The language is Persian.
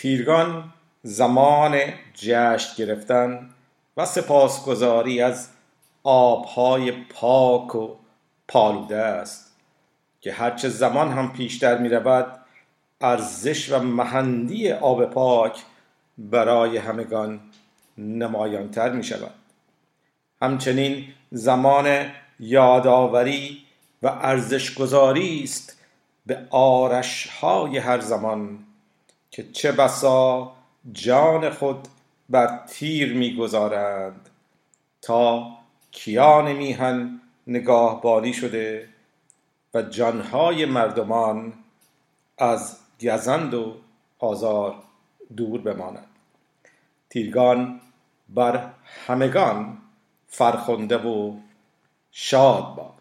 تیرگان زمان جشن گرفتن و سپاسگزاری از آبهای پاک و پالوده است که هرچه زمان هم پیشتر می رود ارزش و مهندی آب پاک برای همگان نمایانتر می شود همچنین زمان یادآوری و ارزشگذاری است به آرش های هر زمان که چه بسا جان خود بر تیر می‌گذارند تا کیان میهن نگاهبانی شده و جانهای مردمان از گزند و آزار دور بماند تیرگان بر همگان فرخنده و شاد باد.